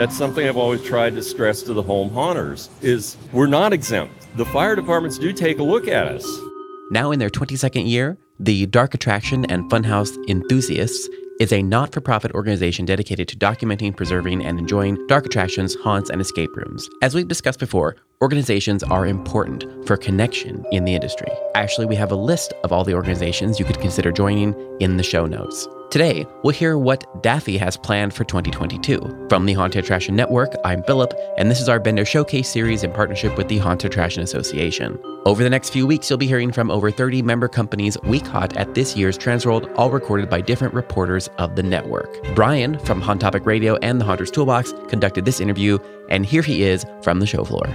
That's something I've always tried to stress to the home haunters is we're not exempt. The fire departments do take a look at us. Now in their 22nd year, the Dark Attraction and Funhouse Enthusiasts is a not for profit organization dedicated to documenting, preserving, and enjoying dark attractions, haunts, and escape rooms. As we've discussed before, organizations are important for connection in the industry. Actually, we have a list of all the organizations you could consider joining in the show notes. Today, we'll hear what Daffy has planned for 2022. From the Haunted Attraction Network, I'm Philip, and this is our Vendor Showcase series in partnership with the Haunted Attraction Association. Over the next few weeks, you'll be hearing from over 30 member companies we caught at this year's Transworld, all recorded by different reporters of the network. Brian from HaunTopic Radio and the Haunter's Toolbox conducted this interview, and here he is from the show floor.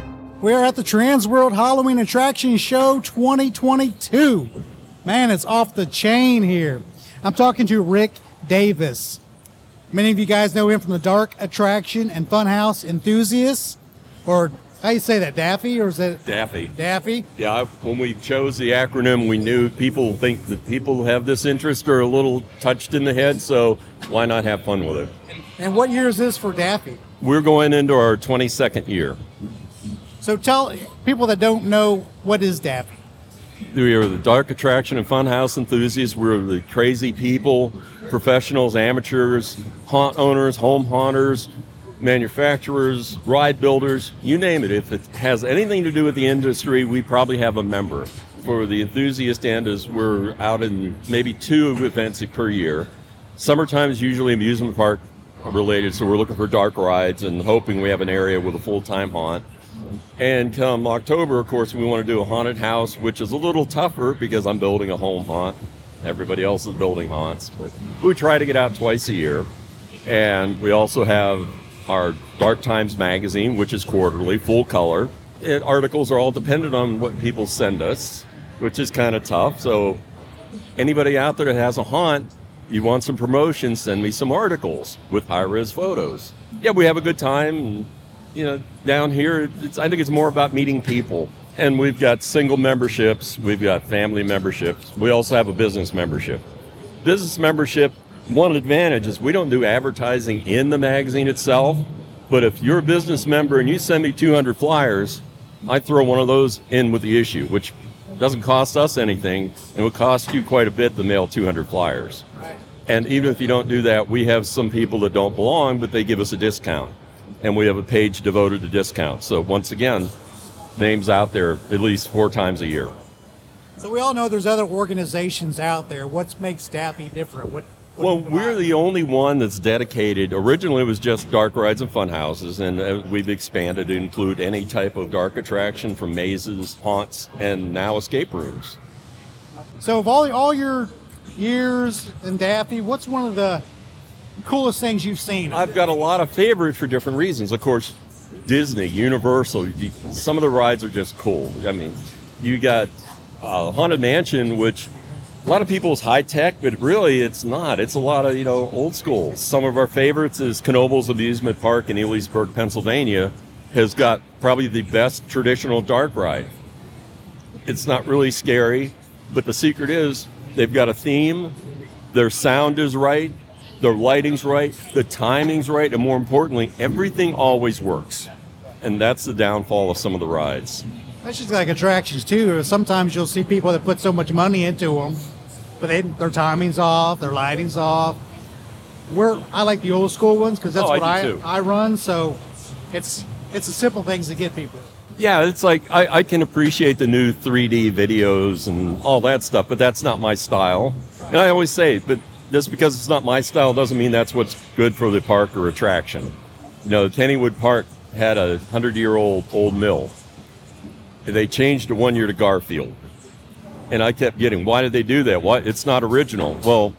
We're at the Transworld Halloween Attraction Show 2022. Man, it's off the chain here. I'm talking to Rick Davis. Many of you guys know him from the Dark Attraction and Funhouse Enthusiasts, or how you say that, Daffy, or is that Daffy. Daffy? Yeah, I- when we chose the acronym, we knew people think that people who have this interest are a little touched in the head, so why not have fun with it? And what year is this for Daffy? We're going into our 22nd year. So tell people that don't know what is Daffy. We are the dark attraction and funhouse enthusiasts. We're the crazy people, professionals, amateurs, haunt owners, home haunters, manufacturers, ride builders, you name it. If it has anything to do with the industry, we probably have a member. For the enthusiast end, is we're out in maybe two events per year. Summertime is usually amusement park related, so we're looking for dark rides and hoping we have an area with a full-time haunt. And come October, of course, we want to do a haunted house, which is a little tougher because I'm building a home haunt. Everybody else is building haunts, but we try to get out twice a year. And we also have our Dark Times magazine, which is quarterly, full color. It, articles are all dependent on what people send us, which is kind of tough. So, anybody out there that has a haunt, you want some promotion, send me some articles with high res photos. Yeah, we have a good time. You know, down here, it's, I think it's more about meeting people. And we've got single memberships, we've got family memberships, we also have a business membership. Business membership, one advantage is we don't do advertising in the magazine itself, but if you're a business member and you send me 200 flyers, I throw one of those in with the issue, which doesn't cost us anything and would cost you quite a bit to mail 200 flyers. And even if you don't do that, we have some people that don't belong, but they give us a discount. And we have a page devoted to discounts. So once again, names out there at least four times a year. So we all know there's other organizations out there. What makes Daffy different? What, what Well, we're the only one that's dedicated. Originally, it was just dark rides and fun houses, and uh, we've expanded to include any type of dark attraction from mazes, haunts, and now escape rooms. So of all all your years in Daffy, what's one of the coolest things you've seen? I've got a lot of favorites for different reasons. Of course, Disney, Universal, some of the rides are just cool. I mean, you got uh, Haunted Mansion, which a lot of people is high tech, but really it's not. It's a lot of, you know, old school. Some of our favorites is Knoebels Amusement Park in Elysburg, Pennsylvania, has got probably the best traditional dark ride. It's not really scary, but the secret is they've got a theme, their sound is right, their lighting's right, the timing's right, and more importantly, everything always works. And that's the downfall of some of the rides. That's just like attractions too. Sometimes you'll see people that put so much money into them, but they, their timing's off, their lighting's off. We're I like the old school ones because that's Oh, what do I. I run. So it's it's the simple things that get people. Yeah, it's like I, I can appreciate the new 3D videos and all that stuff, but that's not my style. And I always say, but just because it's not my style doesn't mean that's what's good for the park or attraction. You know, Kennywood Park had a hundred year old old mill. They changed it one year to Garfield. And I kept getting, why did they do that? Why it's not original. Well,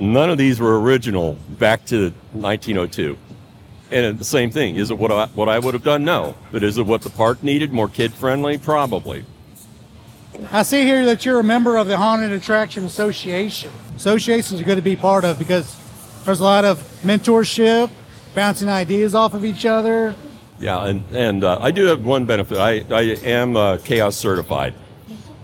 none of these were original back to 1902. And the same thing. Is it what I, what I would have done? No. But is it what the park needed? More kid friendly? Probably. I see here that you're a member of the Haunted Attraction Association. Associations are going to be part of because there's a lot of mentorship, bouncing ideas off of each other. Yeah, and and uh, I do have one benefit. I I am uh, chaos certified.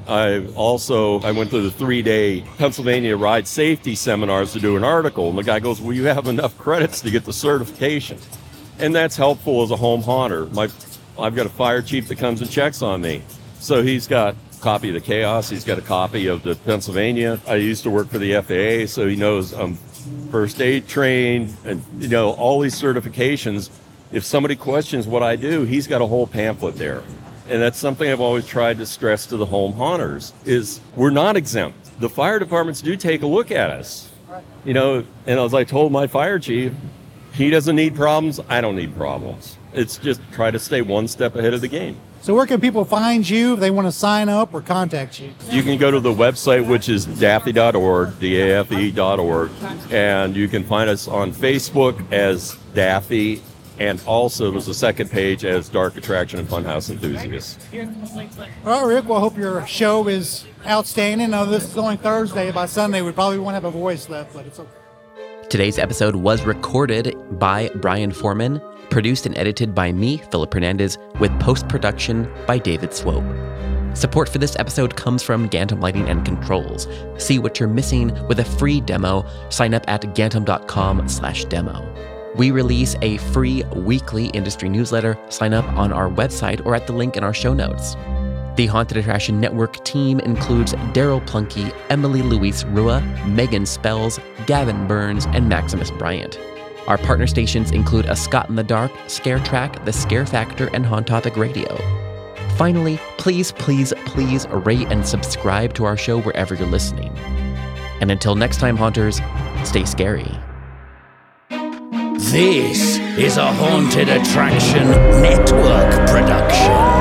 I also I went to the three day Pennsylvania ride safety seminars to do an article, and the guy goes, "Well, you have enough credits to get the certification." and that's helpful as a home haunter. My, I've got a fire chief that comes and checks on me, so he's got copy of the chaos. He's got a copy of the Pennsylvania. I used to work for the FAA, so he knows I'm first aid trained, and you know all these certifications. If somebody questions what I do, he's got a whole pamphlet there. And that's something I've always tried to stress to the home haunters is we're not exempt. The fire departments do take a look at us. You know, and as I told my fire chief, he doesn't need problems, I don't need problems. It's just try to stay one step ahead of the game. So where can people find you if they want to sign up or contact you? You can go to the website, which is daffy.org, D-A-F-E.org, and you can find us on Facebook as Daffy, and also there's a second page as Dark Attraction and Funhouse Enthusiasts. All right, Rick. Well, I hope your show is outstanding. I know this is only Thursday. By Sunday, we probably won't have a voice left, but it's okay. Today's episode was recorded by Brian Foreman, produced and edited by me, Philip Hernandez, with post production by David Swope. Support for this episode comes from Gantom Lighting and Controls. See what you're missing with a free demo. Sign up at gantom.com/demo. We release a free weekly industry newsletter. Sign up on our website or at the link in our show notes. The Haunted Attraction Network team includes Daryl Plunky, Emily Louise Rua, Megan Spells, Gavin Burns, and Maximus Bryant. Our partner stations include A Scott in the Dark, Scare Track, The Scare Factor, and HaunTopic Radio. Finally, please, please, please rate and subscribe to our show wherever you're listening. And until next time, Haunters, stay scary. This is a Haunted Attraction Network production.